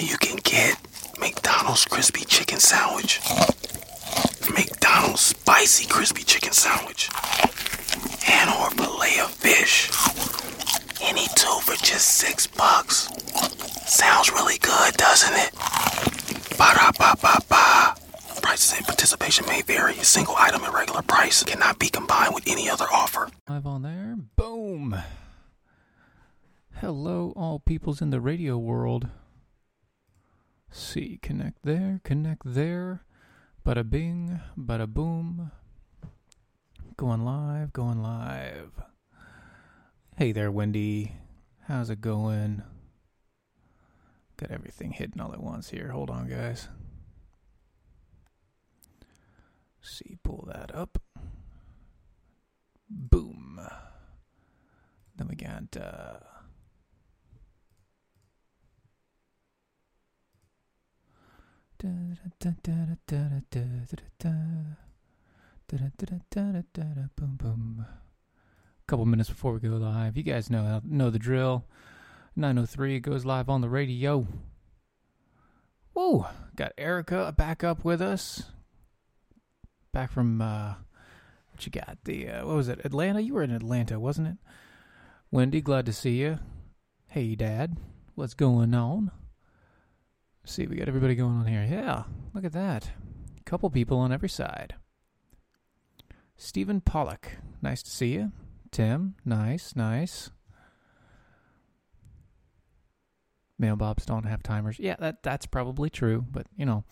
You can get McDonald's crispy chicken sandwich, McDonald's spicy crispy chicken sandwich, and or fillet of fish. Any two for just six bucks. Sounds really good, doesn't it? Ba da ba ba ba. Prices and participation may vary. A single item at regular price cannot be combined with any other offer. Live on there. Boom. Hello, all peoples in the radio world. See, connect there, connect there. Bada bing, bada boom. Going live, going live. Hey there, Wendy. How's it going? Got everything hidden all at once here. Hold on, guys. See, pull that up. Boom. Then we got uh boom boom. Couple minutes before we go live, you guys know know the drill. 903 goes live on the radio. Whoa, got Erica back up with us. Back from uh what you got? The uh, what was it? Atlanta? You were in Atlanta, wasn't it? Wendy, glad to see you. Hey, Dad, what's going on? See, we got everybody going on here. Yeah, look at that. Couple people on every side. Stephen Pollock, nice to see you. Tim, nice, nice. Mailbobs don't have timers. Yeah, that that's probably true, but you know,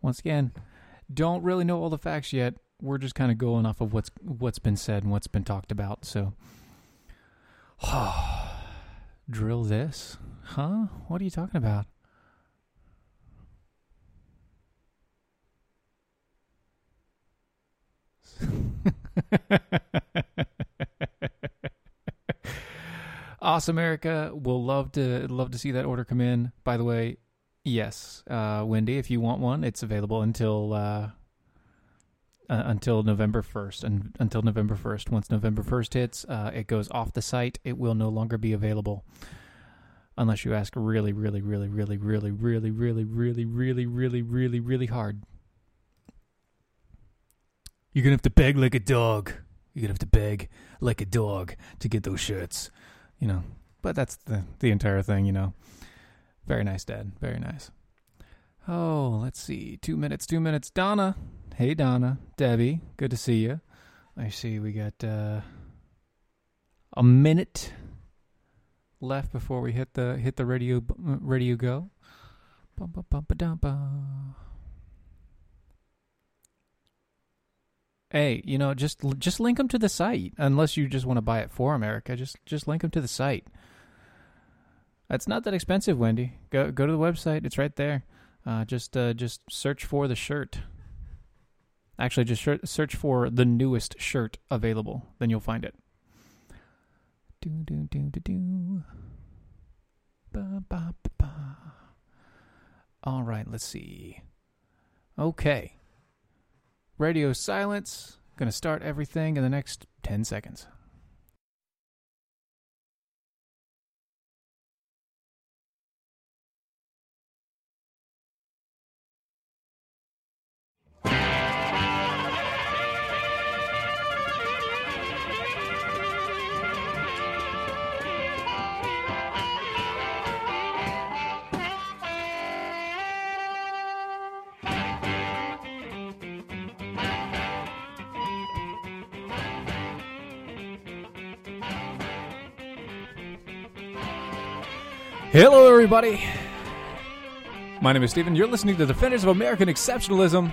once again, don't really know all the facts yet. We're just kind of going off of what's what's been said and what's been talked about. So, drill this, huh? What are you talking about? Awesome, Erica. We'll love to love to see that order come in. By the way, yes, uh, Wendy, if you want one, it's available until uh, uh, until November first, and until November first. Once November first hits, uh, it goes off the site. It will no longer be available unless you ask really, really, really, really, really, really, really, really, really, really, really, really hard. You're gonna have to beg like a dog. You're gonna have to beg like a dog to get those shirts. You know. But that's the the entire thing, you know. Very nice, Dad. Very nice. Oh, let's see. Two minutes, two minutes. Donna. Hey Donna. Debbie, good to see you. I see we got uh a minute left before we hit the hit the radio radio go. Bum, bum, bum, ba, bum. Hey, you know, just just link them to the site. Unless you just want to buy it for America, just just link them to the site. It's not that expensive, Wendy. Go go to the website. It's right there. Uh, just uh, just search for the shirt. Actually, just search for the newest shirt available. Then you'll find it. Do do do do do. Ba ba ba. All right, let's see. Okay. Radio silence. Going to start everything in the next 10 seconds. Hello, everybody. My name is Steven. You're listening to Defenders of American Exceptionalism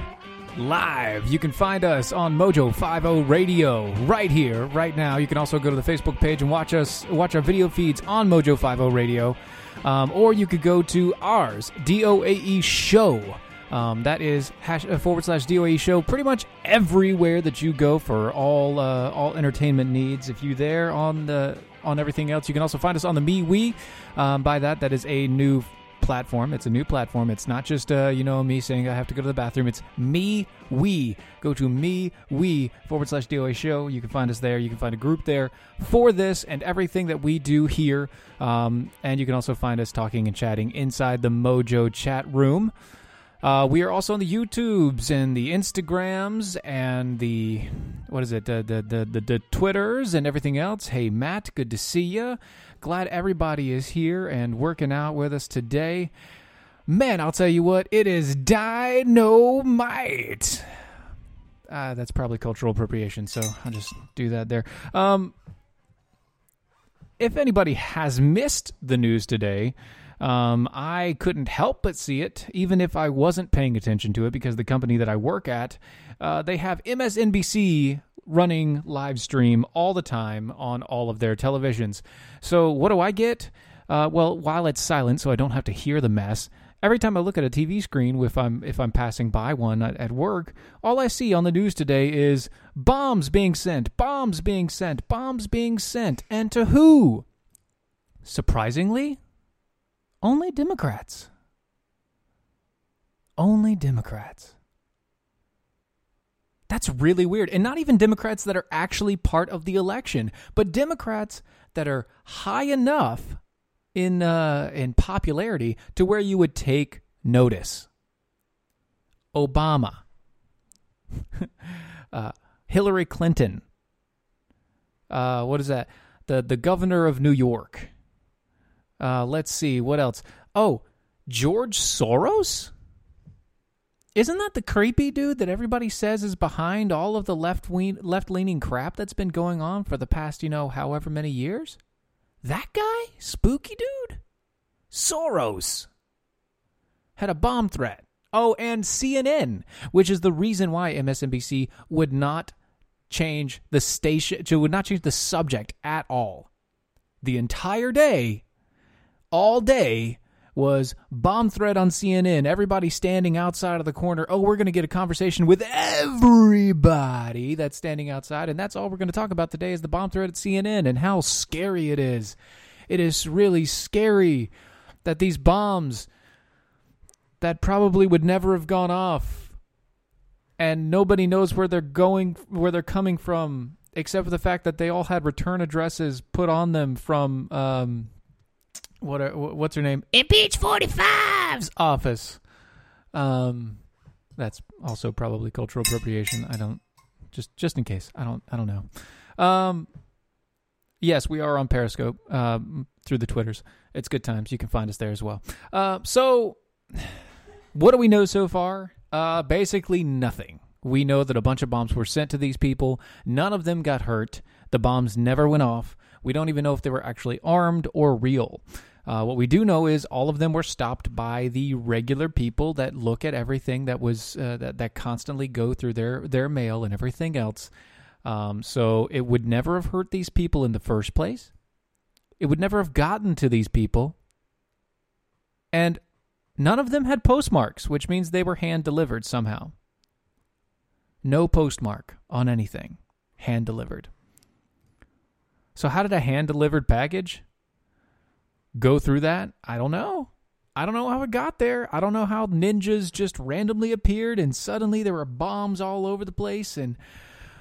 live. You can find us on Mojo 50 Radio right here, right now. You can also go to the Facebook page and watch us watch our video feeds on Mojo 50 Radio. Um, or you could go to ours, DOAE Show. Um, that is hash, uh, forward slash DOAE Show. Pretty much everywhere that you go for all uh, all entertainment needs. If you there on the on everything else. You can also find us on the MeWe. Um, by that, that is a new platform. It's a new platform. It's not just uh, you know me saying I have to go to the bathroom. It's me we go to me we forward slash DOA show. You can find us there. You can find a group there for this and everything that we do here. Um, and you can also find us talking and chatting inside the Mojo chat room. Uh, we are also on the YouTubes and the Instagrams and the what is it the the, the the the Twitters and everything else. Hey Matt, good to see you. Glad everybody is here and working out with us today. Man, I'll tell you what, it is dynamite. Uh, that's probably cultural appropriation, so I'll just do that there. Um, if anybody has missed the news today, um, I couldn't help but see it, even if I wasn't paying attention to it, because the company that I work at, uh, they have MSNBC running live stream all the time on all of their televisions. So what do I get? Uh, well, while it's silent, so I don't have to hear the mess. Every time I look at a TV screen, if I'm if I'm passing by one at, at work, all I see on the news today is bombs being sent, bombs being sent, bombs being sent, and to who? Surprisingly, only Democrats. Only Democrats. That's really weird. And not even Democrats that are actually part of the election, but Democrats that are high enough in uh, in popularity to where you would take notice. Obama, uh, Hillary Clinton. Uh, what is that? The the governor of New York. Uh, let's see what else. Oh, George Soros. Isn't that the creepy dude that everybody says is behind all of the left left leaning crap that's been going on for the past, you know, however many years? That guy? Spooky dude? Soros had a bomb threat. Oh, and CNN, which is the reason why MSNBC would not change the station, would not change the subject at all. The entire day, all day, was bomb threat on CNN. Everybody standing outside of the corner. Oh, we're going to get a conversation with everybody that's standing outside. And that's all we're going to talk about today is the bomb threat at CNN and how scary it is. It is really scary that these bombs that probably would never have gone off and nobody knows where they're going where they're coming from except for the fact that they all had return addresses put on them from um, what are, what's her name? Impeach 45's office. Um, that's also probably cultural appropriation. I don't just just in case. I don't I don't know. Um, yes, we are on Periscope um, through the Twitters. It's good times. You can find us there as well. Uh, so, what do we know so far? Uh, basically nothing. We know that a bunch of bombs were sent to these people. None of them got hurt. The bombs never went off. We don't even know if they were actually armed or real. Uh, what we do know is all of them were stopped by the regular people that look at everything that was uh, that that constantly go through their their mail and everything else. Um, so it would never have hurt these people in the first place. It would never have gotten to these people, and none of them had postmarks, which means they were hand delivered somehow. No postmark on anything, hand delivered. So how did a hand delivered package? Go through that? I don't know. I don't know how it got there. I don't know how ninjas just randomly appeared and suddenly there were bombs all over the place and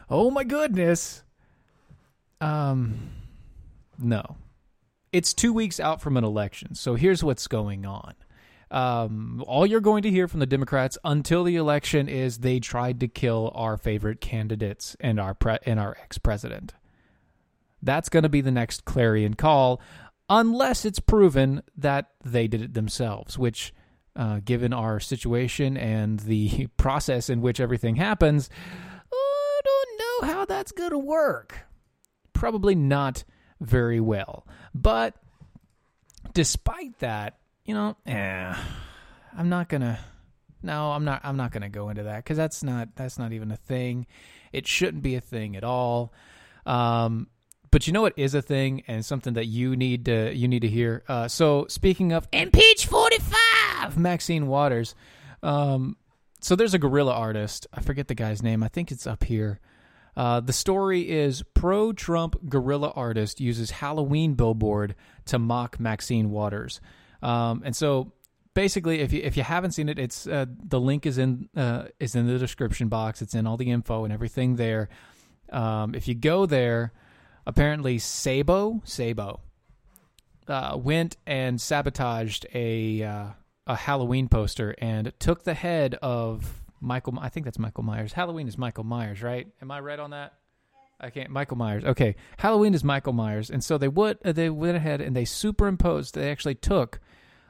oh my goodness. Um no. It's 2 weeks out from an election. So here's what's going on. Um, all you're going to hear from the Democrats until the election is they tried to kill our favorite candidates and our pre- and our ex president. That's going to be the next clarion call unless it's proven that they did it themselves, which, uh, given our situation and the process in which everything happens, I don't know how that's going to work. Probably not very well. But despite that, you know, eh, I'm not going to no, I'm not I'm not going to go into that cuz that's not that's not even a thing. It shouldn't be a thing at all. Um, but you know what is a thing and something that you need to you need to hear. Uh, so speaking of impeach forty five, Maxine Waters. Um, so there's a guerrilla artist. I forget the guy's name. I think it's up here. Uh, the story is pro Trump guerrilla artist uses Halloween billboard to mock Maxine Waters. Um, and so basically if you if you haven't seen it, it's uh, the link is in uh, is in the description box. It's in all the info and everything there. Um, if you go there, apparently Sabo Sabo uh, went and sabotaged a uh, a Halloween poster and took the head of Michael. I think that's Michael Myers. Halloween is Michael Myers, right? Am I right on that? I can't. Michael Myers. Okay, Halloween is Michael Myers, and so they would uh, they went ahead and they superimposed. They actually took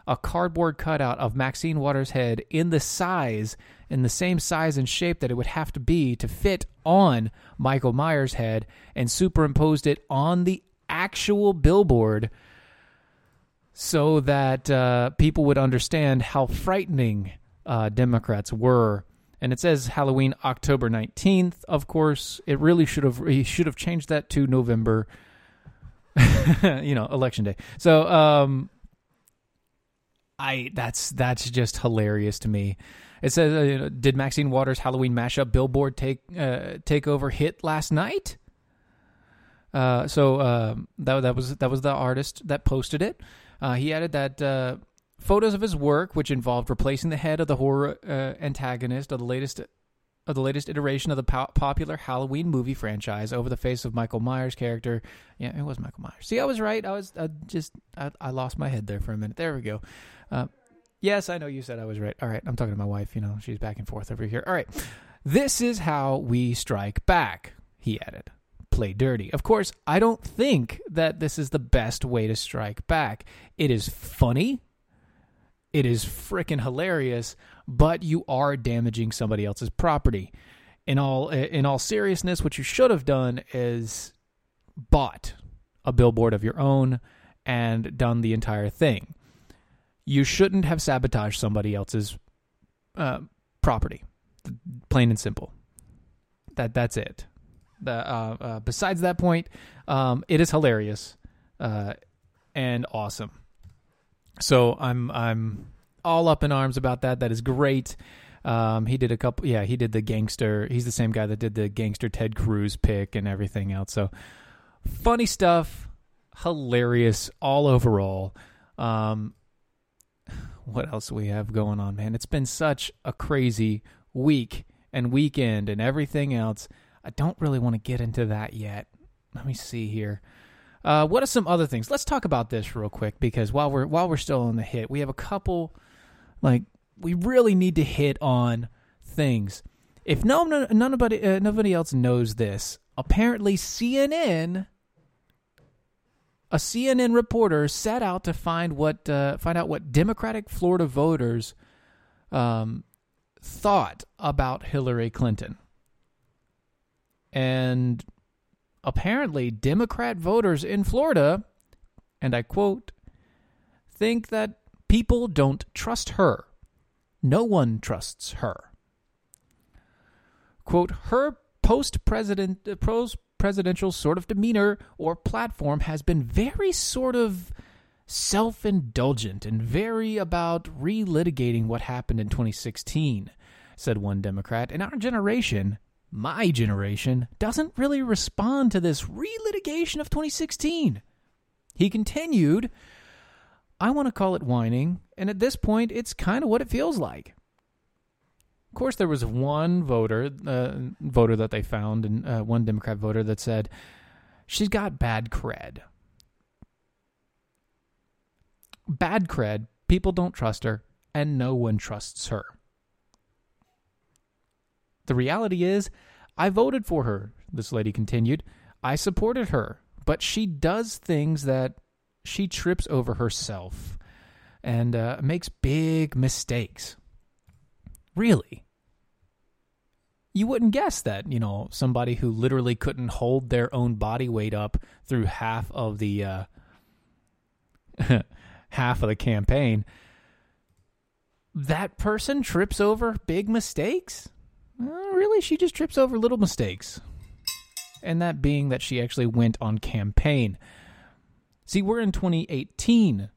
a cardboard cutout of Maxine Waters' head in the size, in the same size and shape that it would have to be to fit on Michael Myers' head, and superimposed it on the actual billboard, so that uh, people would understand how frightening uh, Democrats were and it says Halloween October 19th. Of course, it really should have he should have changed that to November you know, election day. So, um I that's that's just hilarious to me. It says uh, did Maxine Waters Halloween mashup billboard take uh, take over hit last night? Uh, so uh, that that was that was the artist that posted it. Uh, he added that uh, photos of his work, which involved replacing the head of the horror uh, antagonist of the latest of the latest iteration of the po- popular Halloween movie franchise, over the face of Michael Myers' character. Yeah, it was Michael Myers. See, I was right. I was I just I, I lost my head there for a minute. There we go. Yes, I know you said I was right. All right, I'm talking to my wife. You know, she's back and forth over here. All right, this is how we strike back. He added play dirty. Of course, I don't think that this is the best way to strike back. It is funny it is freaking hilarious, but you are damaging somebody else's property. In all in all seriousness, what you should have done is bought a billboard of your own and done the entire thing. You shouldn't have sabotaged somebody else's uh, property. Plain and simple. That that's it. The, uh, uh, besides that point, um, it is hilarious uh, and awesome. So I'm I'm all up in arms about that. That is great. Um, he did a couple. Yeah, he did the gangster. He's the same guy that did the gangster Ted Cruz pick and everything else. So funny stuff, hilarious all overall. Um, what else we have going on, man? It's been such a crazy week and weekend and everything else. I don't really want to get into that yet. Let me see here. Uh, what are some other things? Let's talk about this real quick because while we're while we're still on the hit, we have a couple. Like we really need to hit on things. If no, no nobody uh, nobody else knows this, apparently CNN, a CNN reporter set out to find what uh, find out what Democratic Florida voters um, thought about Hillary Clinton, and apparently Democrat voters in Florida, and I quote, think that people don't trust her. No one trusts her. Quote, her post president pros presidential sort of demeanor or platform has been very sort of self indulgent and very about relitigating what happened in 2016, said one Democrat. In our generation, my generation doesn't really respond to this relitigation of 2016. He continued, I want to call it whining, and at this point, it's kind of what it feels like. Of course, there was one voter, uh, voter that they found, and uh, one Democrat voter that said she's got bad cred. Bad cred. People don't trust her, and no one trusts her. The reality is, I voted for her, this lady continued. I supported her, but she does things that she trips over herself and uh, makes big mistakes. Really? You wouldn't guess that, you know, somebody who literally couldn't hold their own body weight up through half of the uh, half of the campaign, that person trips over big mistakes? Really, she just trips over little mistakes. And that being that she actually went on campaign. See, we're in 2018.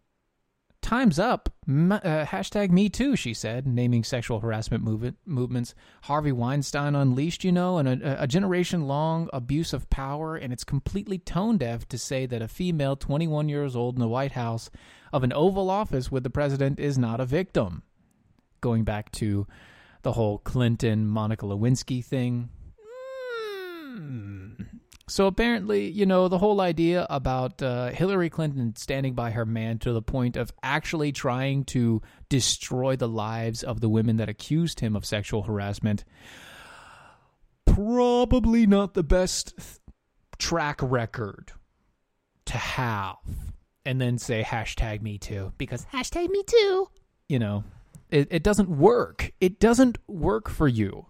Time's up. M- uh, hashtag me too, she said, naming sexual harassment movement, movements. Harvey Weinstein unleashed, you know, and a, a generation long abuse of power, and it's completely tone deaf to say that a female 21 years old in the White House of an Oval Office with the president is not a victim. Going back to the whole Clinton Monica Lewinsky thing. So apparently, you know, the whole idea about uh, Hillary Clinton standing by her man to the point of actually trying to destroy the lives of the women that accused him of sexual harassment. Probably not the best th- track record to have. And then say hashtag me too. Because hashtag me too. You know, it, it doesn't work. It doesn't work for you.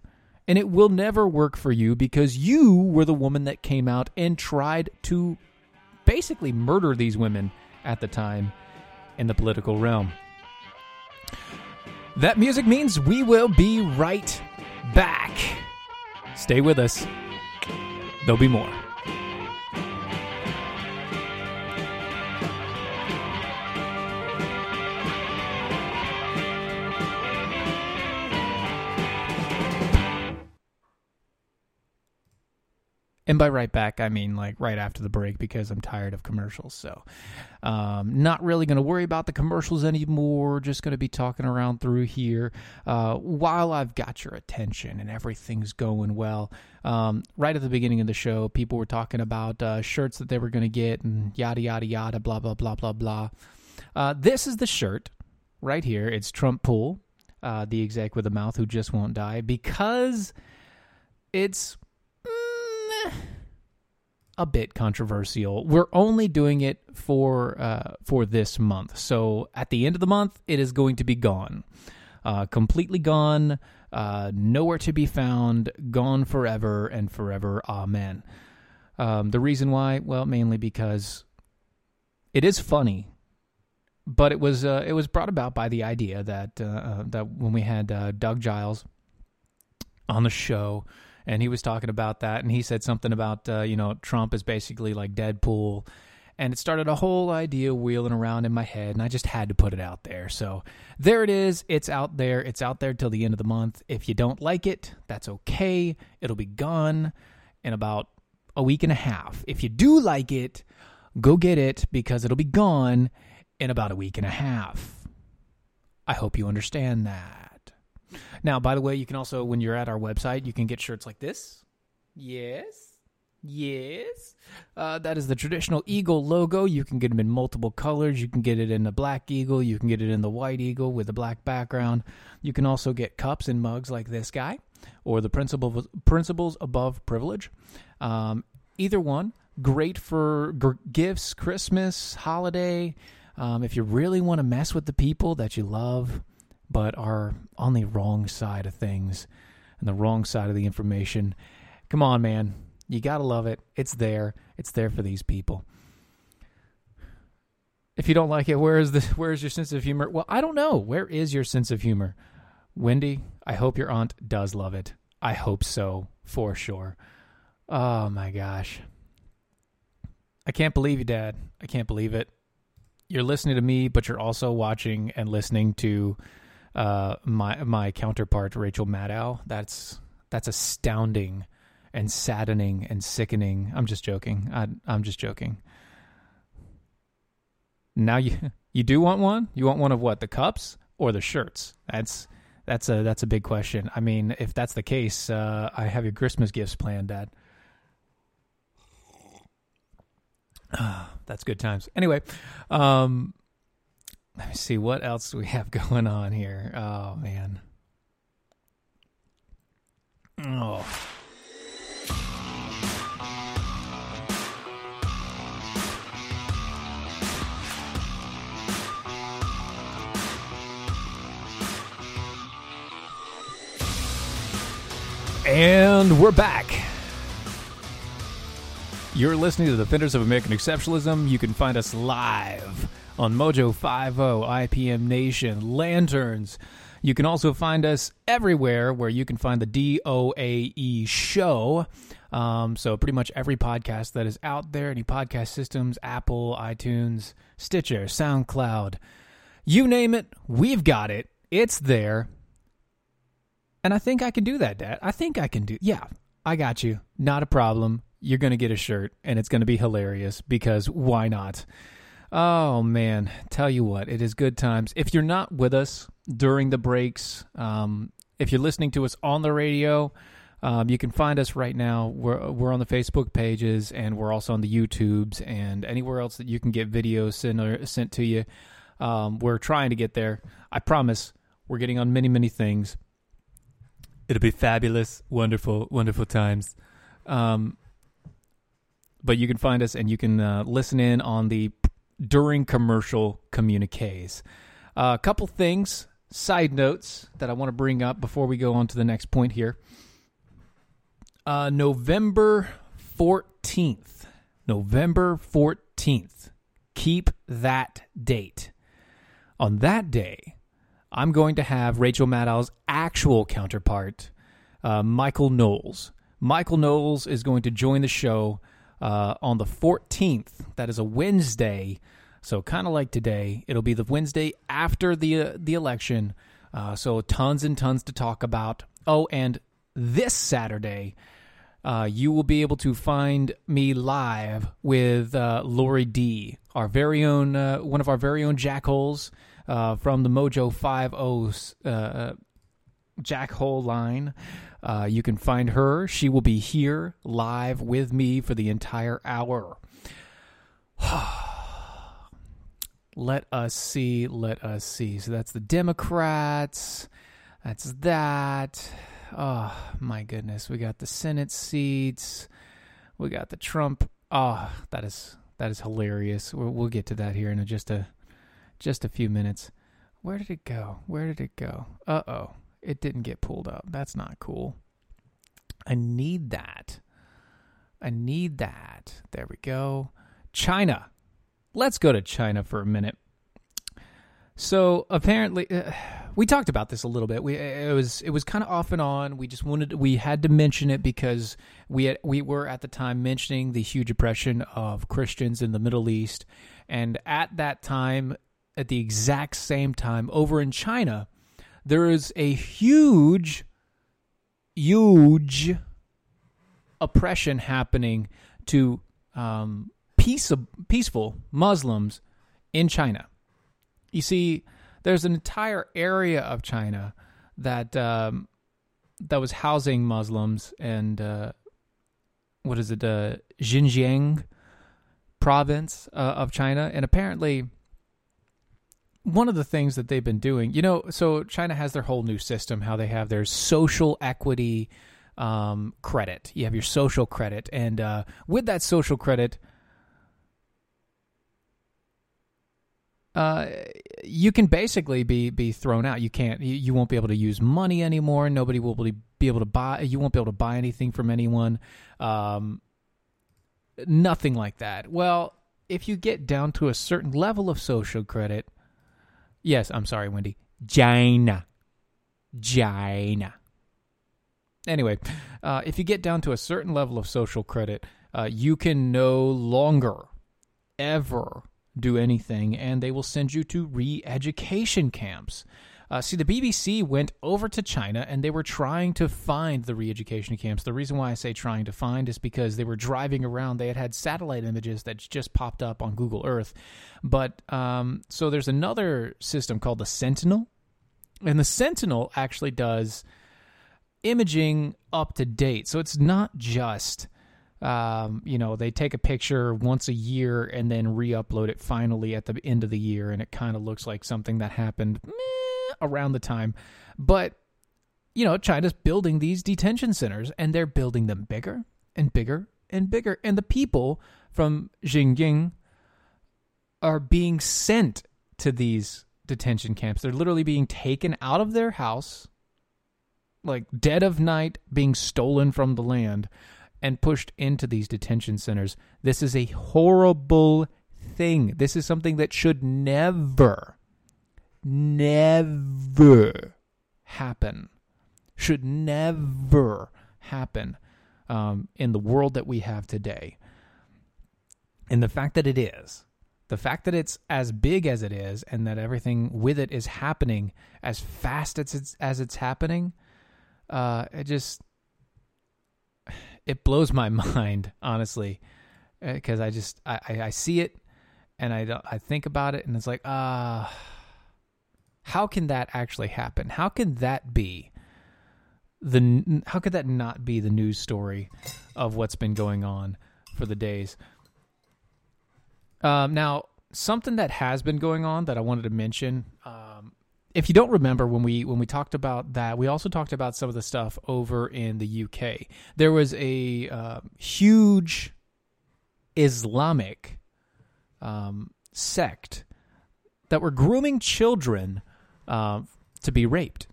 And it will never work for you because you were the woman that came out and tried to basically murder these women at the time in the political realm. That music means we will be right back. Stay with us. There'll be more. And by right back, I mean like right after the break because I'm tired of commercials. So, um, not really going to worry about the commercials anymore. Just going to be talking around through here uh, while I've got your attention and everything's going well. Um, right at the beginning of the show, people were talking about uh, shirts that they were going to get and yada, yada, yada, blah, blah, blah, blah, blah. Uh, this is the shirt right here. It's Trump Pool, uh, the exec with a mouth who just won't die, because it's a bit controversial. We're only doing it for uh, for this month, so at the end of the month, it is going to be gone, uh, completely gone, uh, nowhere to be found, gone forever and forever. Amen. Um, the reason why, well, mainly because it is funny, but it was uh, it was brought about by the idea that uh, uh, that when we had Doug Giles on the show and he was talking about that, and he said something about uh, you know Trump is basically like Deadpool, and it started a whole idea wheeling around in my head, and I just had to put it out there. So there it is. It's out there. It's out there till the end of the month. If you don't like it, that's okay. It'll be gone in about a week and a half. If you do like it, go get it because it'll be gone in about a week and a half. I hope you understand that. Now, by the way, you can also, when you're at our website, you can get shirts like this. Yes. Yes. Uh, that is the traditional eagle logo. You can get them in multiple colors. You can get it in the black eagle. You can get it in the white eagle with a black background. You can also get cups and mugs like this guy or the principles, principles above privilege. Um, either one, great for g- gifts, Christmas, holiday. Um, if you really want to mess with the people that you love, but are on the wrong side of things and the wrong side of the information. Come on, man. You got to love it. It's there. It's there for these people. If you don't like it, where is the where is your sense of humor? Well, I don't know. Where is your sense of humor? Wendy, I hope your aunt does love it. I hope so, for sure. Oh my gosh. I can't believe you, Dad. I can't believe it. You're listening to me, but you're also watching and listening to uh, my my counterpart Rachel Maddow. That's that's astounding and saddening and sickening. I'm just joking. I, I'm just joking. Now you you do want one? You want one of what? The cups or the shirts? That's that's a that's a big question. I mean, if that's the case, uh, I have your Christmas gifts planned, Dad. that's good times. Anyway, um, let me see what else do we have going on here. Oh man. Oh. And we're back. You're listening to the Defenders of American Exceptionalism. You can find us live on Mojo 50, IPM Nation, Lanterns. You can also find us everywhere where you can find the DOAE show. Um, so, pretty much every podcast that is out there, any podcast systems, Apple, iTunes, Stitcher, SoundCloud, You name it, we've got it. It's there. And I think I can do that, Dad. I think I can do. Yeah, I got you. Not a problem. You're going to get a shirt and it's going to be hilarious because why not? Oh man, tell you what, it is good times. If you're not with us during the breaks, um, if you're listening to us on the radio, um, you can find us right now. We're we're on the Facebook pages and we're also on the YouTubes and anywhere else that you can get videos sent sent to you. Um, we're trying to get there. I promise. We're getting on many many things. It'll be fabulous, wonderful, wonderful times. Um, but you can find us and you can uh, listen in on the during commercial communiques. Uh, a couple things, side notes that I want to bring up before we go on to the next point here. Uh, November 14th. November 14th. Keep that date. On that day, I'm going to have Rachel Maddow's actual counterpart, uh, Michael Knowles. Michael Knowles is going to join the show uh, on the 14th. That is a Wednesday. So kind of like today, it'll be the Wednesday after the uh, the election. Uh, so tons and tons to talk about. Oh, and this Saturday, uh, you will be able to find me live with uh, Lori D, our very own, uh, one of our very own jackholes uh, from the Mojo Five O's uh, jackhole line. Uh, you can find her. She will be here live with me for the entire hour. let us see. Let us see. So that's the Democrats. That's that. Oh, my goodness. We got the Senate seats. We got the Trump. Oh, that is that is hilarious. We'll, we'll get to that here in just a just a few minutes. Where did it go? Where did it go? Uh oh it didn't get pulled up. That's not cool. I need that. I need that. There we go. China. Let's go to China for a minute. So apparently, uh, we talked about this a little bit. We it was it was kind of off and on. We just wanted we had to mention it because we had, we were at the time mentioning the huge oppression of Christians in the Middle East, and at that time, at the exact same time, over in China, there is a huge, huge oppression happening to um, peace, peaceful Muslims in China. You see, there's an entire area of China that um, that was housing Muslims, and uh, what is it, uh, Xinjiang province uh, of China, and apparently one of the things that they've been doing, you know, so China has their whole new system, how they have their social equity um, credit. You have your social credit, and uh, with that social credit, uh, you can basically be be thrown out. You can't. You, you, won't be able to use money anymore. Nobody will be able to buy. You won't be able to buy anything from anyone. Um, nothing like that. Well, if you get down to a certain level of social credit Yes, I'm sorry, Wendy. China. China. Anyway, uh, if you get down to a certain level of social credit, uh, you can no longer ever do anything, and they will send you to re education camps. Uh, see, the BBC went over to China and they were trying to find the re education camps. The reason why I say trying to find is because they were driving around. They had had satellite images that just popped up on Google Earth. But um, so there's another system called the Sentinel. And the Sentinel actually does imaging up to date. So it's not just. Um, you know, they take a picture once a year and then re-upload it finally at the end of the year, and it kind of looks like something that happened meh, around the time. But, you know, China's building these detention centers and they're building them bigger and bigger and bigger. And the people from Xinjiang are being sent to these detention camps. They're literally being taken out of their house, like dead of night, being stolen from the land and pushed into these detention centers. This is a horrible thing. This is something that should never never happen. Should never happen um, in the world that we have today. And the fact that it is, The fact that it's as big as it is and that everything with it is happening as fast as it's, as it's happening, uh, it just it blows my mind, honestly, because I just I, I, I see it and I I think about it and it's like ah, uh, how can that actually happen? How can that be the how could that not be the news story of what's been going on for the days? Um, now, something that has been going on that I wanted to mention. Um, if you don't remember when we when we talked about that, we also talked about some of the stuff over in the UK. There was a uh, huge Islamic um, sect that were grooming children uh, to be raped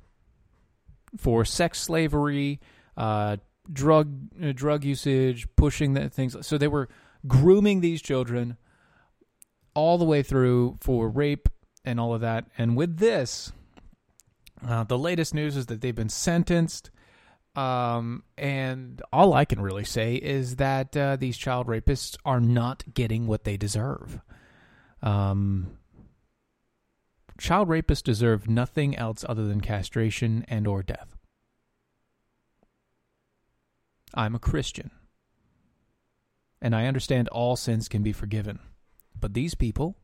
for sex slavery, uh, drug uh, drug usage, pushing that things. So they were grooming these children all the way through for rape and all of that. And with this, uh, the latest news is that they've been sentenced. Um, and all I can really say is that uh, these child rapists are not getting what they deserve. Um, child rapists deserve nothing else other than castration and or death. I'm a Christian. And I understand all sins can be forgiven. But these people,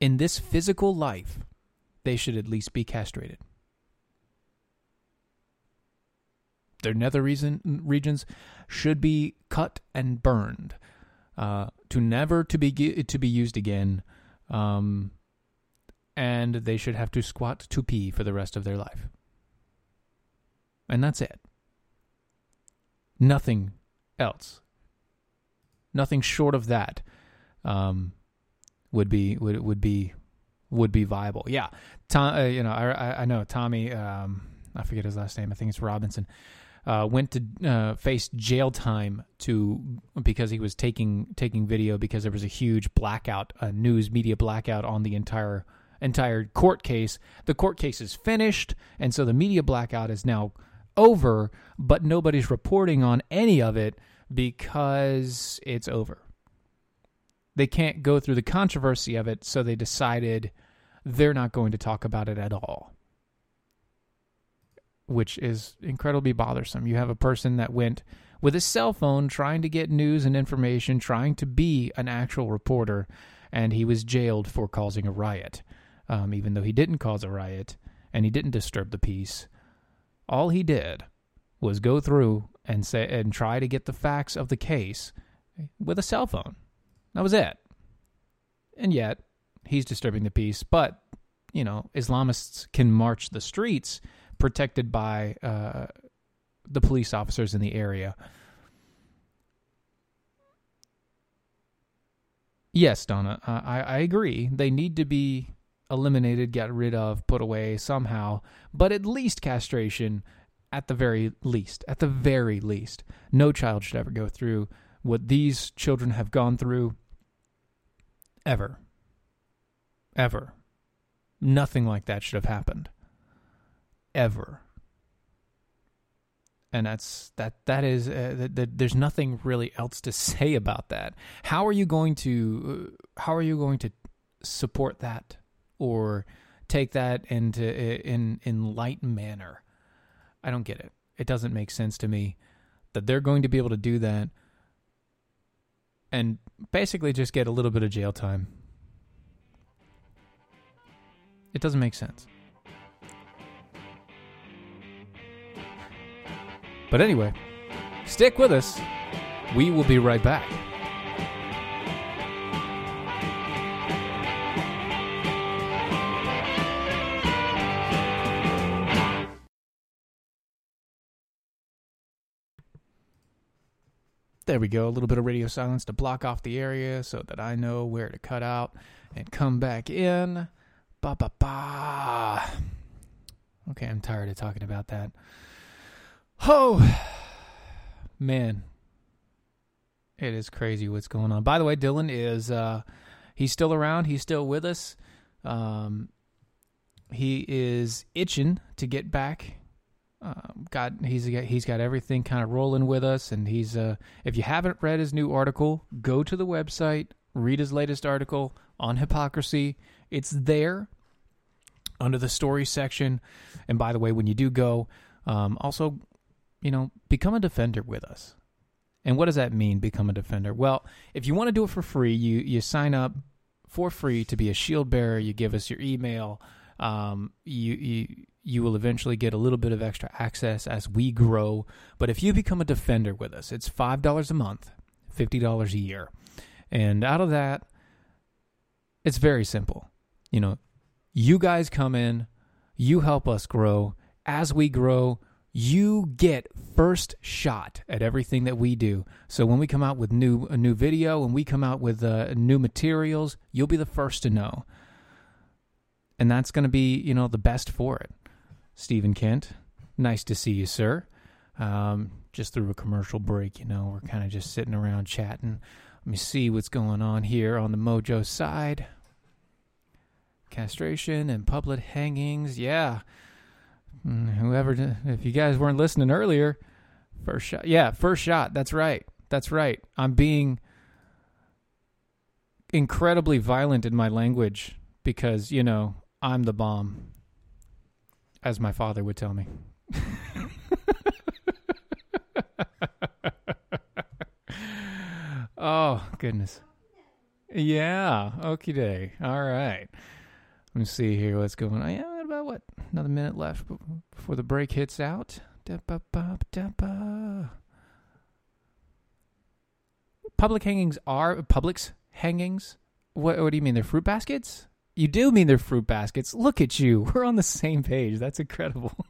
in this physical life, they should at least be castrated. Their nether regions should be cut and burned uh, to never to be to be used again, um, and they should have to squat to pee for the rest of their life. And that's it. Nothing else nothing short of that um, would be would would be would be viable. Yeah, Tom, uh, you know, I I know Tommy. Um, I forget his last name. I think it's Robinson. Uh, went to uh, face jail time to because he was taking taking video because there was a huge blackout, a news media blackout on the entire entire court case. The court case is finished, and so the media blackout is now over, but nobody's reporting on any of it because it's over. They can't go through the controversy of it, so they decided they're not going to talk about it at all. Which is incredibly bothersome. You have a person that went with a cell phone trying to get news and information, trying to be an actual reporter, and he was jailed for causing a riot. Um, even though he didn't cause a riot and he didn't disturb the peace, all he did was go through and say and try to get the facts of the case with a cell phone. That was it. And yet, he's disturbing the peace. But you know, Islamists can march the streets protected by uh, the police officers in the area. Yes, Donna, I, I agree. They need to be eliminated, get rid of, put away somehow. But at least castration at the very least, at the very least, no child should ever go through what these children have gone through ever. Ever. Nothing like that should have happened. Ever. And that's that that is uh, that, that there's nothing really else to say about that. How are you going to uh, how are you going to support that or take that into uh, in in light manner? I don't get it. It doesn't make sense to me that they're going to be able to do that and basically just get a little bit of jail time. It doesn't make sense. But anyway, stick with us. We will be right back. There we go. A little bit of radio silence to block off the area so that I know where to cut out and come back in. Ba ba ba. Okay, I'm tired of talking about that. Oh, man. It is crazy what's going on. By the way, Dylan is uh he's still around. He's still with us. Um he is itching to get back Um, got he's got, he's got everything kind of rolling with us, and he's uh, if you haven't read his new article, go to the website, read his latest article on hypocrisy. It's there under the story section. And by the way, when you do go, um, also, you know, become a defender with us. And what does that mean, become a defender? Well, if you want to do it for free, you you sign up for free to be a shield bearer. You give us your email. Um, you you you will eventually get a little bit of extra access as we grow. But if you become a defender with us, it's five dollars a month, fifty dollars a year, and out of that, it's very simple. You know, you guys come in, you help us grow. As we grow, you get first shot at everything that we do. So when we come out with new a new video and we come out with uh, new materials, you'll be the first to know. And that's going to be, you know, the best for it. Stephen Kent, nice to see you, sir. Um, just through a commercial break, you know, we're kind of just sitting around chatting. Let me see what's going on here on the Mojo side. Castration and public hangings, yeah. Mm, whoever, if you guys weren't listening earlier, first shot. Yeah, first shot. That's right. That's right. I'm being incredibly violent in my language because, you know, I'm the bomb, as my father would tell me. oh, goodness. Yeah. Okay, day. All right. Let me see here what's going on. Yeah, about what? Another minute left before the break hits out. Public hangings are publics hangings. What, what do you mean? They're fruit baskets? You do mean they're fruit baskets. Look at you. We're on the same page. That's incredible.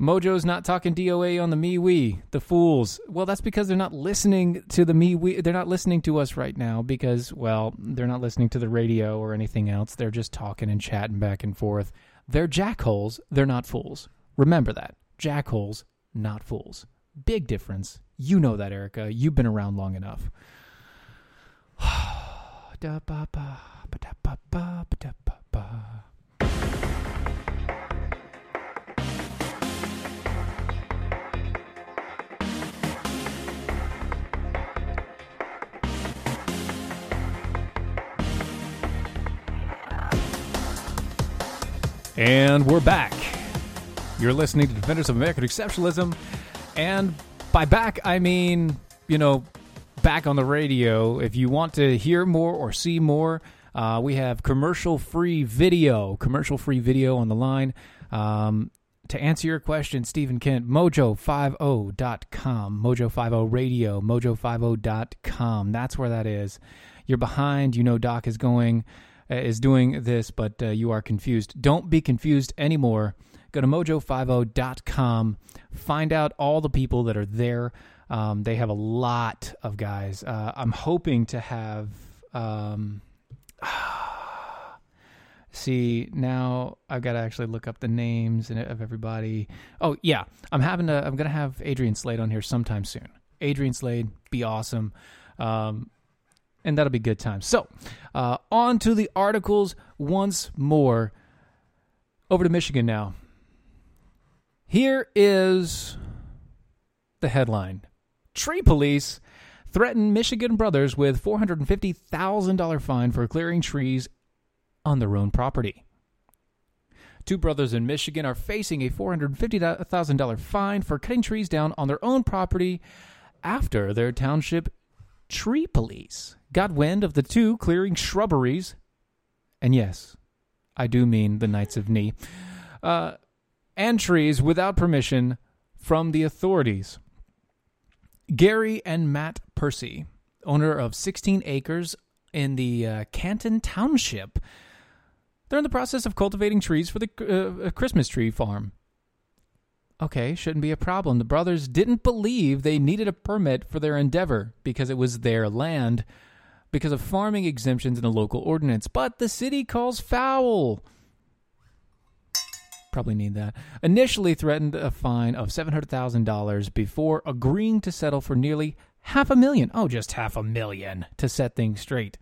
Mojo's not talking DOA on the MeWe. The fools. Well, that's because they're not listening to the MeWe. They're not listening to us right now because, well, they're not listening to the radio or anything else. They're just talking and chatting back and forth. They're jackholes. They're not fools. Remember that. Jackholes, not fools. Big difference. You know that, Erica. You've been around long enough. And we're back. You're listening to Defenders of American Exceptionalism. And by back, I mean, you know, back on the radio. If you want to hear more or see more, uh, we have commercial free video, commercial free video on the line. Um, to answer your question, Stephen Kent, mojo50.com, mojo50radio, mojo50.com. That's where that is. You're behind. You know, Doc is going is doing this, but uh, you are confused. Don't be confused anymore. Go to mojo50.com. Find out all the people that are there. Um, they have a lot of guys. Uh, I'm hoping to have. Um, see now I've got to actually look up the names of everybody. Oh yeah, I'm having to. I'm gonna have Adrian Slade on here sometime soon. Adrian Slade, be awesome. Um, and that'll be good times. So, uh, on to the articles once more. Over to Michigan now. Here is the headline Tree police threaten Michigan brothers with $450,000 fine for clearing trees on their own property. Two brothers in Michigan are facing a $450,000 fine for cutting trees down on their own property after their township tree police got wind of the two clearing shrubberies. And yes, I do mean the Knights of Ni. Uh, and trees without permission from the authorities. Gary and Matt Percy, owner of 16 acres in the uh, Canton Township, they're in the process of cultivating trees for the uh, Christmas tree farm. Okay, shouldn't be a problem. The brothers didn't believe they needed a permit for their endeavor because it was their land because of farming exemptions in the local ordinance, but the city calls foul. Probably need that. Initially threatened a fine of $700,000 before agreeing to settle for nearly half a million. Oh, just half a million to set things straight.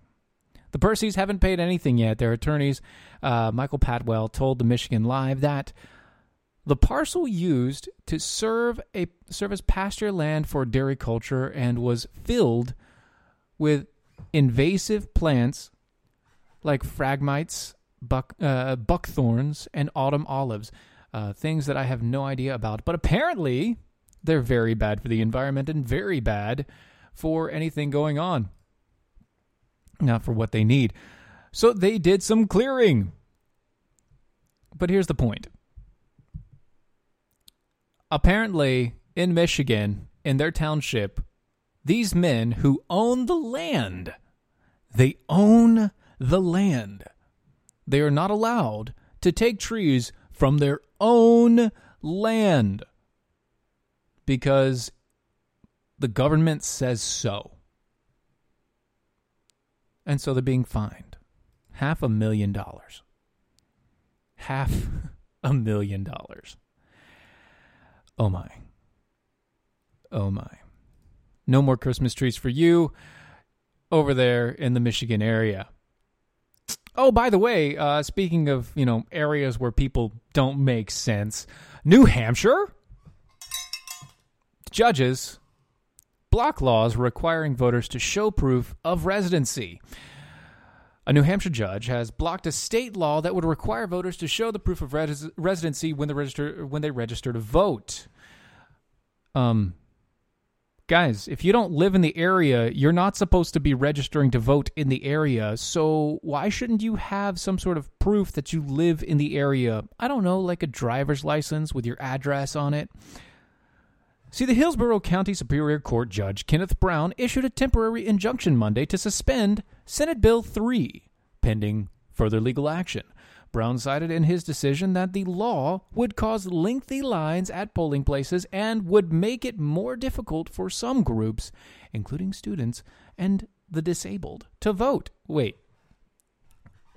The Percys haven't paid anything yet. Their attorneys, uh, Michael Pattwell, told the Michigan Live that the parcel used to serve a serve as pasture land for dairy culture and was filled with invasive plants like phragmites, buck, uh, buckthorns, and autumn olives. Uh, things that I have no idea about. But apparently, they're very bad for the environment and very bad for anything going on. Not for what they need. So they did some clearing. But here's the point. Apparently, in Michigan, in their township, these men who own the land, they own the land. They are not allowed to take trees from their own land because the government says so. And so they're being fined half a million dollars. Half a million dollars. Oh my. Oh my. No more Christmas trees for you over there in the Michigan area. Oh, by the way, uh, speaking of you know areas where people don't make sense, New Hampshire judges block laws requiring voters to show proof of residency. A New Hampshire judge has blocked a state law that would require voters to show the proof of res- residency when they register when they register to vote. Um, guys, if you don't live in the area, you're not supposed to be registering to vote in the area. So why shouldn't you have some sort of proof that you live in the area? I don't know, like a driver's license with your address on it. See, the Hillsborough County Superior Court Judge Kenneth Brown issued a temporary injunction Monday to suspend Senate Bill 3, pending further legal action. Brown cited in his decision that the law would cause lengthy lines at polling places and would make it more difficult for some groups, including students and the disabled, to vote. Wait.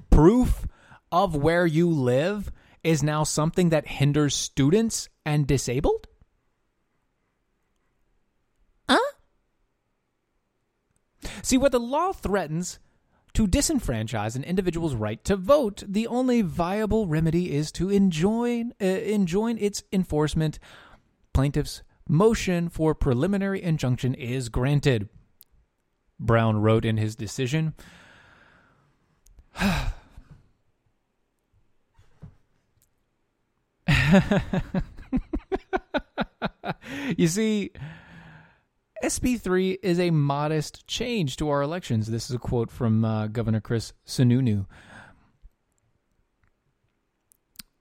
Proof of where you live is now something that hinders students and disabled? Huh? See, what the law threatens to disenfranchise an individual's right to vote, the only viable remedy is to enjoin, uh, enjoin its enforcement. Plaintiff's motion for preliminary injunction is granted. Brown wrote in his decision. you see, SB3 is a modest change to our elections. This is a quote from uh, Governor Chris Sununu.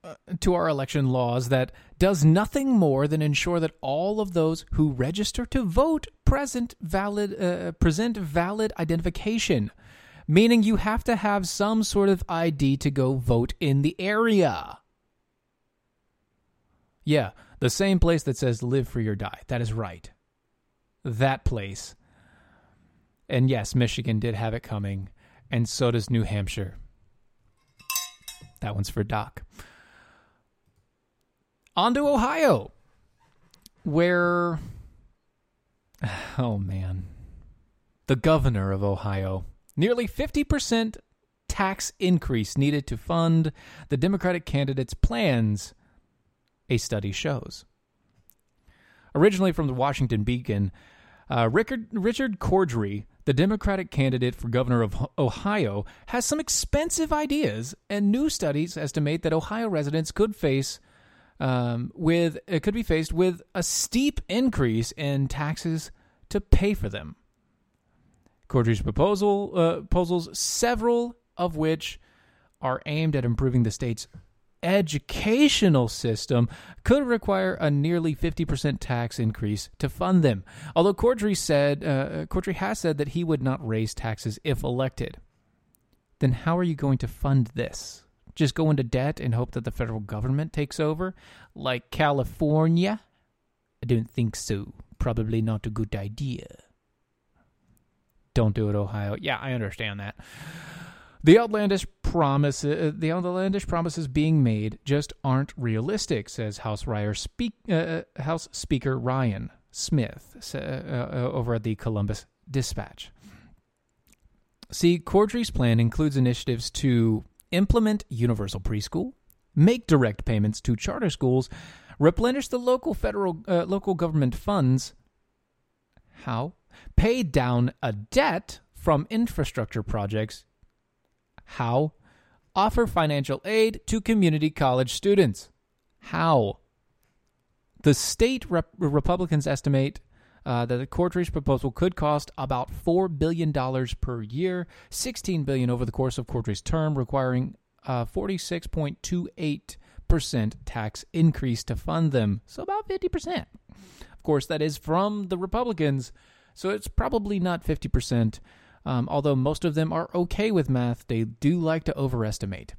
Uh, to our election laws that does nothing more than ensure that all of those who register to vote present valid uh, present valid identification meaning you have to have some sort of ID to go vote in the area. Yeah, the same place that says live free or die. That is right that place. And yes, Michigan did have it coming, and so does New Hampshire. That one's for Doc. On to Ohio, where. Oh, man. The governor of Ohio. Nearly 50% tax increase needed to fund the Democratic candidate's plans, a study shows. Originally from the Washington Beacon, uh, Richard, Richard Cordray, the Democratic candidate for governor of Ohio, has some expensive ideas, and new studies estimate that Ohio residents could face um, with it could be faced with a steep increase in taxes to pay for them. Cordray's proposal uh, proposals, several of which are aimed at improving the state's educational system could require a nearly 50% tax increase to fund them. Although Cordray said uh, Cordray has said that he would not raise taxes if elected. Then how are you going to fund this? Just go into debt and hope that the federal government takes over like California? I don't think so. Probably not a good idea. Don't do it, Ohio. Yeah, I understand that. The outlandish promise, uh, the outlandish promises being made just aren't realistic, says House, speak, uh, uh, House Speaker Ryan Smith uh, uh, over at the Columbus Dispatch. See, Cordray's plan includes initiatives to implement universal preschool, make direct payments to charter schools, replenish the local federal local government funds. How? Pay down a debt from infrastructure projects. How? Offer financial aid to community college students. How? The state rep- Republicans estimate uh, that the Cordray's proposal could cost about four billion dollars per year, sixteen billion over the course of Cordray's term, requiring uh, forty-six point two eight percent tax increase to fund them. So about fifty percent. Of course, that is from the Republicans, so it's probably not fifty percent. Um, although most of them are okay with math, they do like to overestimate,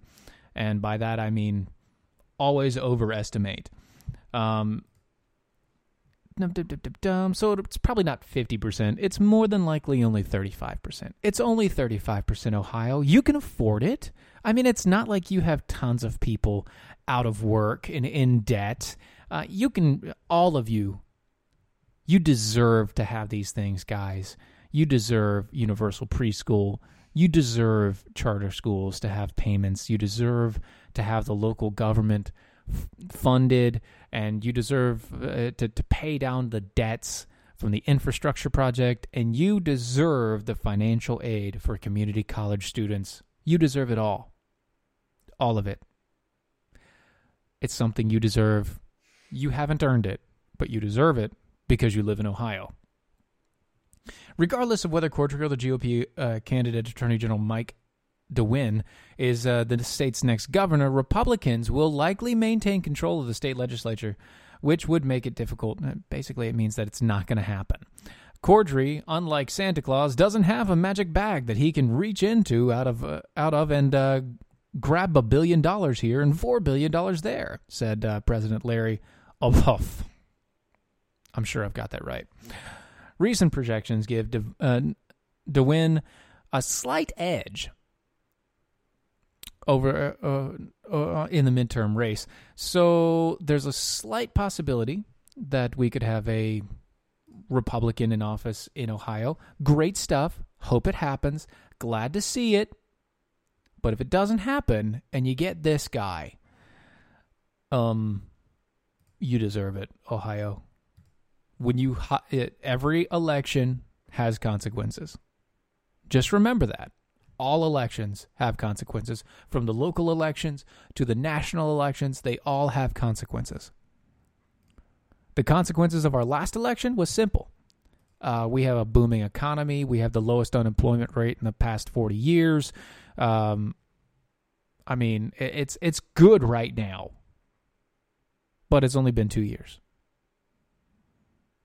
and by that I mean always overestimate. Um, so it's probably not 50%. It's more than likely only 35%. It's only 35% Ohio. You can afford it. I mean, it's not like you have tons of people out of work and in debt. Uh, you can, all of you, you deserve to have these things, guys. You deserve universal preschool. You deserve charter schools to have payments. You deserve to have the local government funded, and you deserve uh, to, to pay down the debts from the infrastructure project, and you deserve the financial aid for community college students. You deserve it all. All of it. It's something you deserve. You haven't earned it, but you deserve it because you live in Ohio. Regardless of whether or the GOP uh, candidate Attorney General Mike DeWine is uh, the state's next governor, Republicans will likely maintain control of the state legislature, which would make it difficult. Uh, basically, it means that it's not going to happen. Cordray, unlike Santa Claus, doesn't have a magic bag that he can reach into out of uh, out of and uh, grab a billion dollars here and four billion dollars there," said uh, President Larry Obhof. I'm sure I've got that right. Recent projections give De, uh, DeWine a slight edge over uh, uh, in the midterm race. So there's a slight possibility that we could have a Republican in office in Ohio. Great stuff. Hope it happens. Glad to see it. But if it doesn't happen and you get this guy, um, you deserve it, Ohio. When you every election has consequences. Just remember that all elections have consequences. From the local elections to the national elections, they all have consequences. The consequences of our last election was simple. Uh, we have a booming economy. We have the lowest unemployment rate in the past 40 years. Um, I mean, it's it's good right now, but it's only been two years,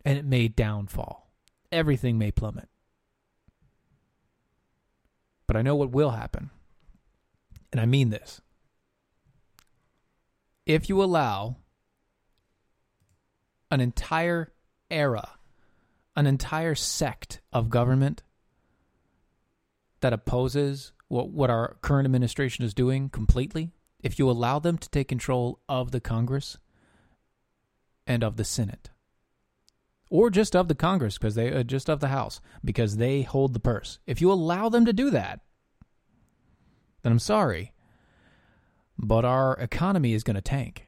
and it may downfall. Everything may plummet. But I know what will happen. And I mean this. If you allow an entire era, an entire sect of government that opposes what, what our current administration is doing completely, if you allow them to take control of the Congress and of the Senate, or just of the Congress because they uh, just of the House because they hold the purse. If you allow them to do that, then I'm sorry, but our economy is going to tank.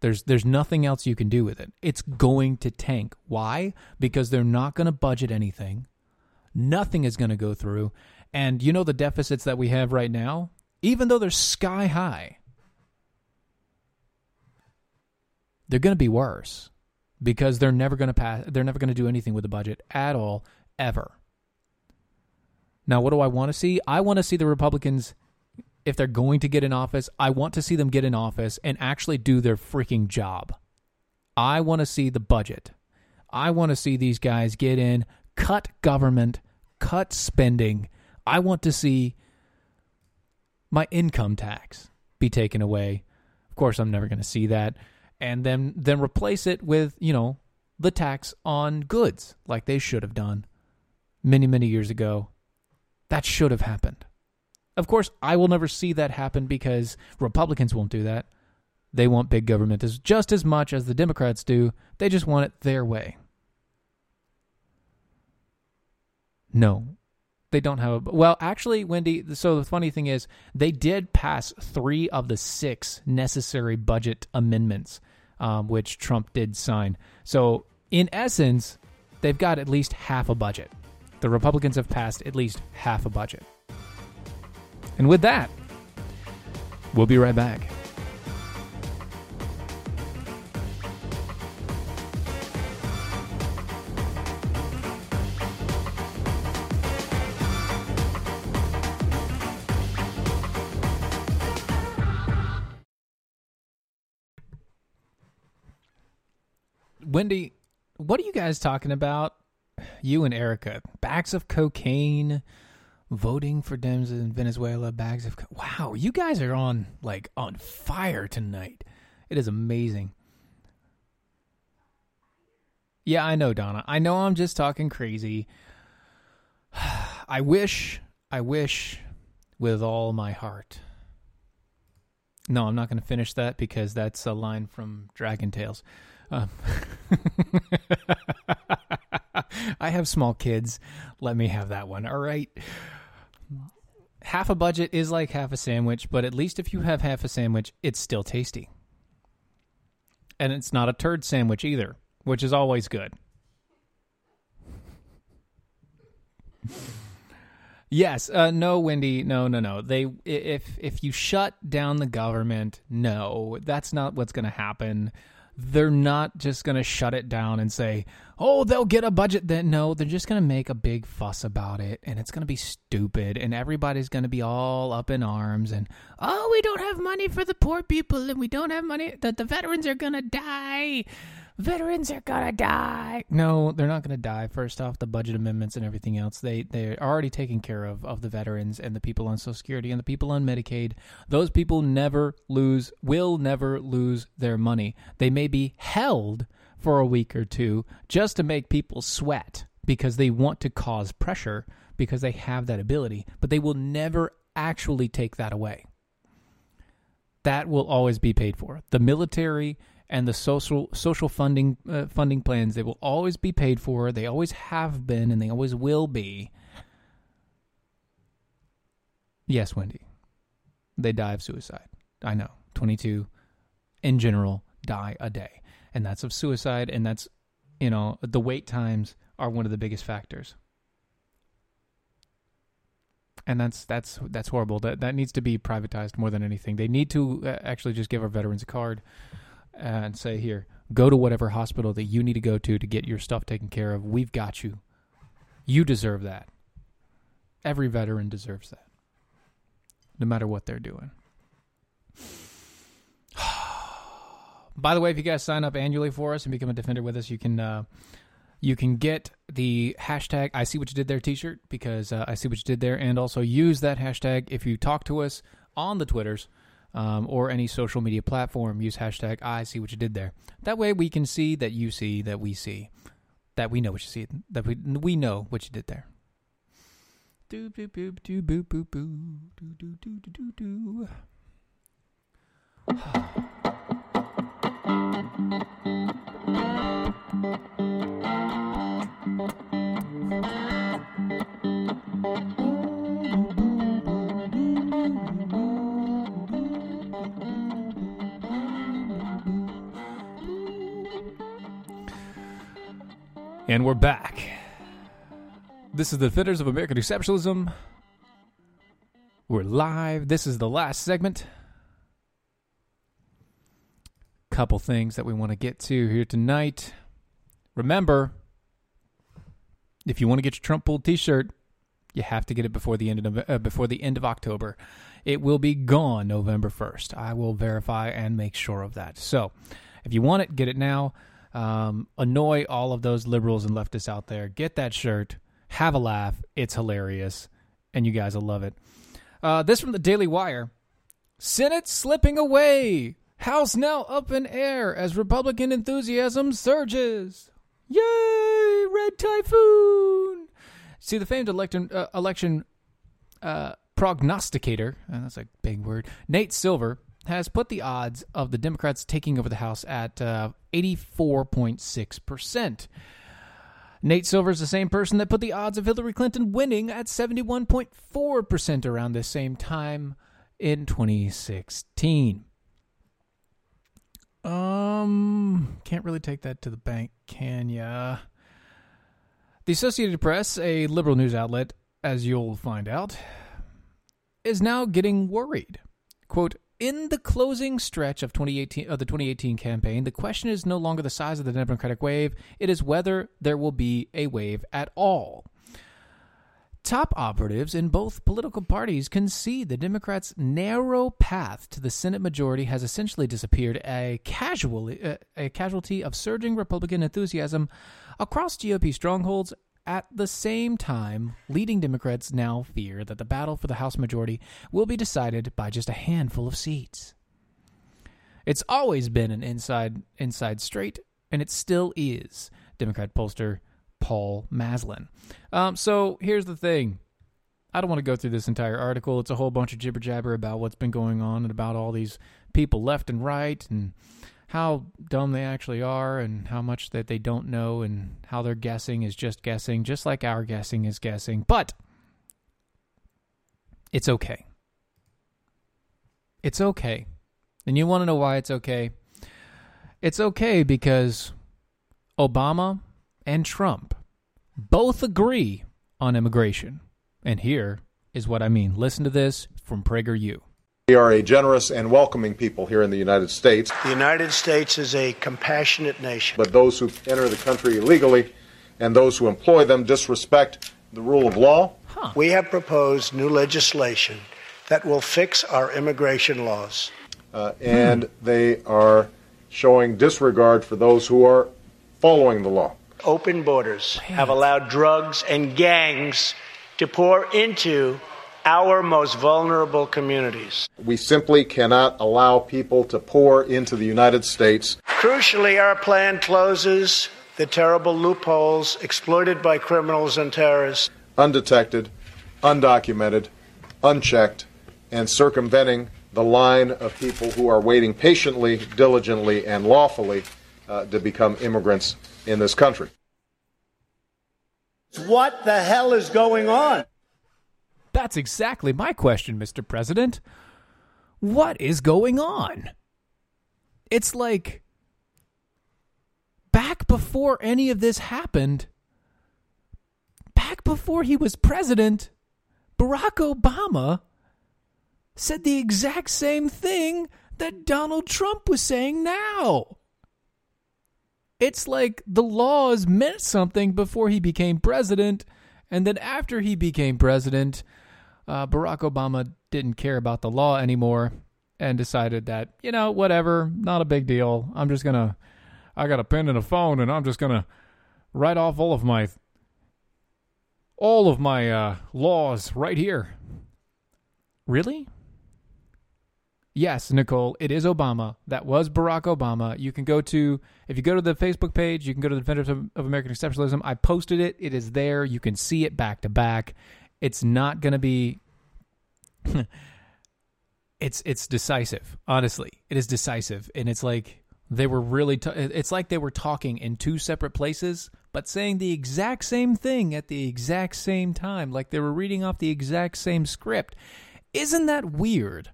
There's there's nothing else you can do with it. It's going to tank. Why? Because they're not going to budget anything. Nothing is going to go through. And you know the deficits that we have right now, even though they're sky high, they're going to be worse because they're never going to pass they're never going to do anything with the budget at all ever. Now, what do I want to see? I want to see the Republicans if they're going to get in office, I want to see them get in office and actually do their freaking job. I want to see the budget. I want to see these guys get in, cut government, cut spending. I want to see my income tax be taken away. Of course, I'm never going to see that and then then replace it with you know the tax on goods like they should have done many many years ago. That should have happened. Of course i will never see that happen because republicans won't do that. They want big government as just as much as the democrats do. They just want it their way. No. They don't have a well. Actually, Wendy. So the funny thing is, they did pass three of the six necessary budget amendments, um, which Trump did sign. So in essence, they've got at least half a budget. The Republicans have passed at least half a budget. And with that, we'll be right back. Wendy, what are you guys talking about? You and Erica, bags of cocaine, voting for Dems in Venezuela, bags of co- wow. You guys are on like on fire tonight. It is amazing. Yeah, I know, Donna. I know I'm just talking crazy. I wish, I wish with all my heart. No, I'm not going to finish that because that's a line from Dragon Tales. Um, I have small kids. Let me have that one. All right. Half a budget is like half a sandwich, but at least if you have half a sandwich, it's still tasty. And it's not a turd sandwich either, which is always good. Yes, uh, no, Wendy, no, no, no. They if if you shut down the government, no, that's not what's going to happen they're not just going to shut it down and say, oh, they'll get a budget then. No, they're just going to make a big fuss about it and it's going to be stupid and everybody's going to be all up in arms and, oh, we don't have money for the poor people and we don't have money that the veterans are going to die veterans are gonna die. No, they're not gonna die. First off, the budget amendments and everything else, they they're already taking care of of the veterans and the people on Social Security and the people on Medicaid. Those people never lose, will never lose their money. They may be held for a week or two just to make people sweat because they want to cause pressure because they have that ability, but they will never actually take that away. That will always be paid for. The military and the social social funding uh, funding plans they will always be paid for they always have been and they always will be. Yes wendy. They die of suicide. I know. 22 in general die a day. And that's of suicide and that's you know the wait times are one of the biggest factors. And that's that's that's horrible. That that needs to be privatized more than anything. They need to uh, actually just give our veterans a card and say, here, go to whatever hospital that you need to go to to get your stuff taken care of. We've got you. You deserve that. Every veteran deserves that, no matter what they're doing. By the way, if you guys sign up annually for us and become a defender with us, you can uh, you can get the hashtag I see what you did there T-shirt because uh, I see what you did there, and also use that hashtag if you talk to us on the Twitters um, or any social media platform, use hashtag I see what you did there. That way we can see that you see that we see that we know what you see that we we know what you did there. Do do And we're back. This is the Defenders of American Exceptionalism. We're live. This is the last segment. Couple things that we want to get to here tonight. Remember, if you want to get your Trump pulled T-shirt, you have to get it before the end of uh, before the end of October. It will be gone November first. I will verify and make sure of that. So, if you want it, get it now um, annoy all of those liberals and leftists out there. Get that shirt, have a laugh. It's hilarious, and you guys will love it. Uh, this from the Daily Wire Senate slipping away. House now up in air as Republican enthusiasm surges. Yay! Red Typhoon! See, the famed election, uh, election uh, prognosticator, uh, that's a big word, Nate Silver, has put the odds of the Democrats taking over the House at uh, 84.6%. Nate Silver is the same person that put the odds of Hillary Clinton winning at 71.4% around this same time in 2016. Um, can't really take that to the bank, can ya? The Associated Press, a liberal news outlet, as you'll find out, is now getting worried. Quote, in the closing stretch of 2018 of the 2018 campaign, the question is no longer the size of the Democratic wave, it is whether there will be a wave at all. Top operatives in both political parties concede the Democrats' narrow path to the Senate majority has essentially disappeared, a, casual, a casualty of surging Republican enthusiasm across GOP strongholds. At the same time, leading Democrats now fear that the battle for the House majority will be decided by just a handful of seats. It's always been an inside inside straight, and it still is. Democrat pollster Paul Maslin. Um, so here's the thing. I don't want to go through this entire article. It's a whole bunch of jibber jabber about what's been going on and about all these people left and right and how dumb they actually are and how much that they don't know and how their guessing is just guessing, just like our guessing is guessing. But it's okay. It's okay. And you want to know why it's okay? It's okay because Obama and Trump both agree on immigration. And here is what I mean. Listen to this from PragerU. We are a generous and welcoming people here in the United States. The United States is a compassionate nation. But those who enter the country illegally and those who employ them disrespect the rule of law. Huh. We have proposed new legislation that will fix our immigration laws. Uh, and hmm. they are showing disregard for those who are following the law open borders have allowed drugs and gangs to pour into our most vulnerable communities. We simply cannot allow people to pour into the United States. Crucially, our plan closes the terrible loopholes exploited by criminals and terrorists. Undetected, undocumented, unchecked, and circumventing the line of people who are waiting patiently, diligently, and lawfully uh, to become immigrants in this country. What the hell is going on? That's exactly my question, Mr. President. What is going on? It's like back before any of this happened, back before he was president, Barack Obama said the exact same thing that Donald Trump was saying now. It's like the laws meant something before he became president, and then after he became president, uh, Barack Obama didn't care about the law anymore and decided that, you know, whatever, not a big deal. I'm just going to, I got a pen and a phone, and I'm just going to write off all of my, all of my uh, laws right here. Really? Yes, Nicole, it is Obama. That was Barack Obama. You can go to, if you go to the Facebook page, you can go to the Defenders of, of American Exceptionalism. I posted it. It is there. You can see it back to back. It's not going to be. it's it's decisive. Honestly, it is decisive, and it's like they were really. T- it's like they were talking in two separate places, but saying the exact same thing at the exact same time, like they were reading off the exact same script. Isn't that weird?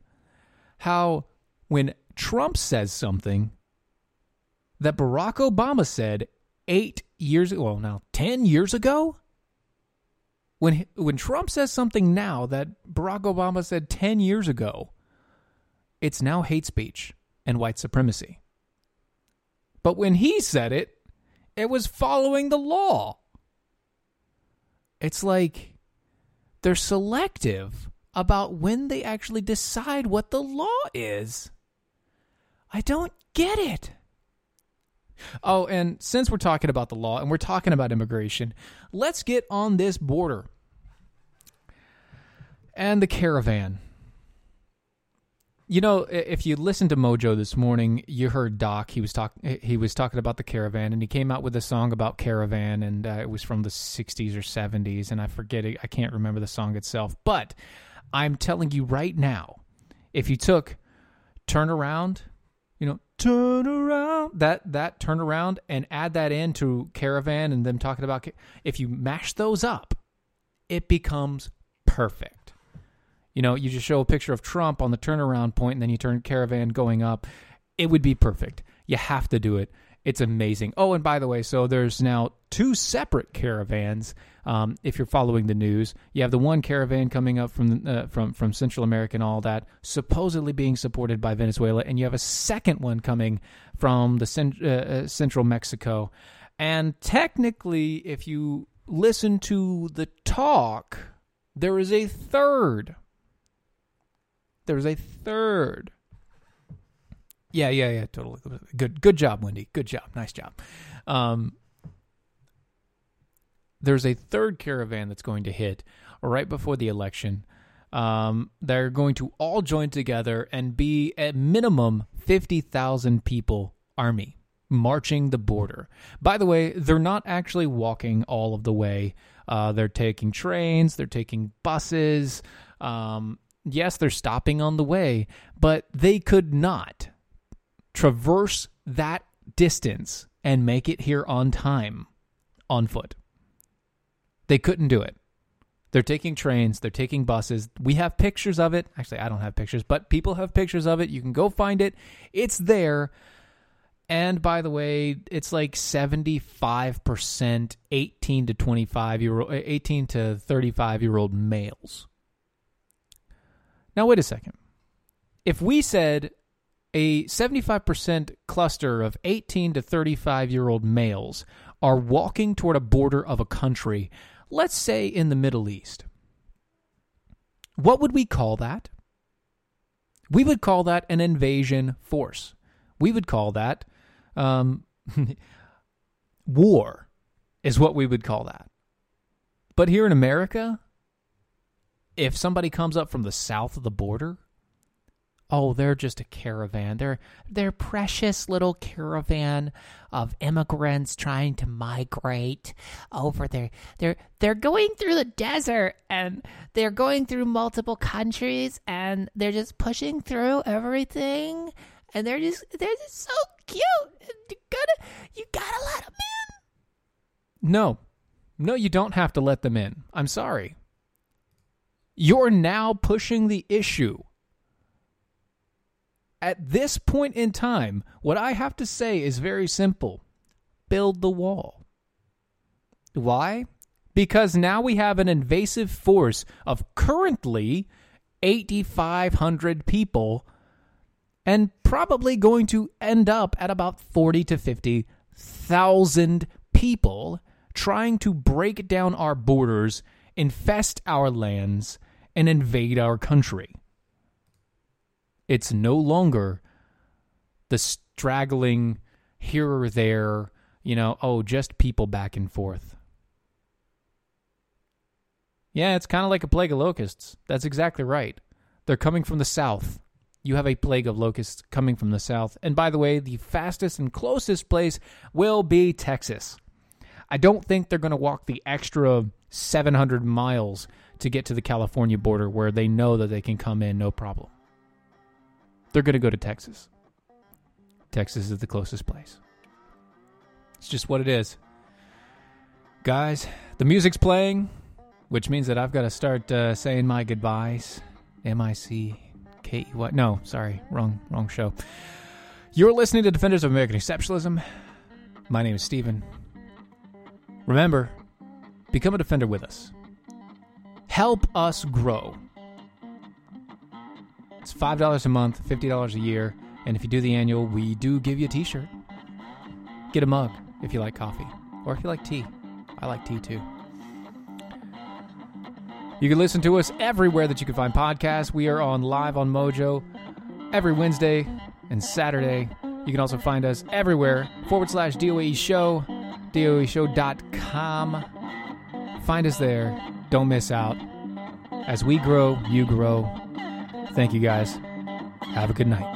How when Trump says something that Barack Obama said eight years ago, well, now 10 years ago, when, when Trump says something now that Barack Obama said 10 years ago, it's now hate speech and white supremacy. But when he said it, it was following the law. It's like they're selective about when they actually decide what the law is. I don't get it. Oh, and since we're talking about the law and we're talking about immigration, let's get on this border and the caravan. You know, if you listened to Mojo this morning, you heard Doc. He was talk he was talking about the caravan, and he came out with a song about caravan, and uh, it was from the '60s or '70s, and I forget. I can't remember the song itself, but I'm telling you right now, if you took turn around, you know, turn around that that turn around and add that into caravan and them talking about if you mash those up it becomes perfect. You know you just show a picture of trump on the turnaround point and then you turn caravan going up it would be perfect. You have to do it. It's amazing. Oh and by the way so there's now two separate caravans um, if you're following the news you have the one caravan coming up from uh, from from central america and all that supposedly being supported by venezuela and you have a second one coming from the cent- uh, uh, central mexico and technically if you listen to the talk there is a third there is a third yeah, yeah, yeah, totally. Good, good job, Wendy. Good job. Nice job. Um, there's a third caravan that's going to hit right before the election. Um, they're going to all join together and be at minimum 50,000 people army marching the border. By the way, they're not actually walking all of the way. Uh, they're taking trains, they're taking buses. Um, yes, they're stopping on the way, but they could not traverse that distance and make it here on time on foot. They couldn't do it. They're taking trains, they're taking buses. We have pictures of it. Actually, I don't have pictures, but people have pictures of it. You can go find it. It's there. And by the way, it's like 75% 18 to 25 year old 18 to 35 year old males. Now wait a second. If we said a 75% cluster of 18 to 35 year old males are walking toward a border of a country, let's say in the Middle East. What would we call that? We would call that an invasion force. We would call that um, war, is what we would call that. But here in America, if somebody comes up from the south of the border, oh, they're just a caravan. They're they're precious little caravan of immigrants trying to migrate over there. They're they're going through the desert and they're going through multiple countries and they're just pushing through everything and they're just they're just so cute. You gotta you gotta let them in. No. No, you don't have to let them in. I'm sorry. You're now pushing the issue at this point in time, what I have to say is very simple build the wall. Why? Because now we have an invasive force of currently 8,500 people and probably going to end up at about 40 to 50,000 people trying to break down our borders, infest our lands, and invade our country. It's no longer the straggling here or there, you know, oh, just people back and forth. Yeah, it's kind of like a plague of locusts. That's exactly right. They're coming from the south. You have a plague of locusts coming from the south. And by the way, the fastest and closest place will be Texas. I don't think they're going to walk the extra 700 miles to get to the California border where they know that they can come in no problem. They're going to go to Texas. Texas is the closest place. It's just what it is. Guys, the music's playing, which means that I've got to start uh, saying my goodbyes. M I C K E Y. No, sorry, wrong, wrong show. You're listening to Defenders of American Exceptionalism. My name is Steven. Remember, become a defender with us. Help us grow. It's $5 a month, $50 a year. And if you do the annual, we do give you a t shirt. Get a mug if you like coffee, or if you like tea. I like tea too. You can listen to us everywhere that you can find podcasts. We are on live on Mojo every Wednesday and Saturday. You can also find us everywhere forward slash DOE show, DOAEshow.com. Find us there. Don't miss out. As we grow, you grow. Thank you guys. Have a good night.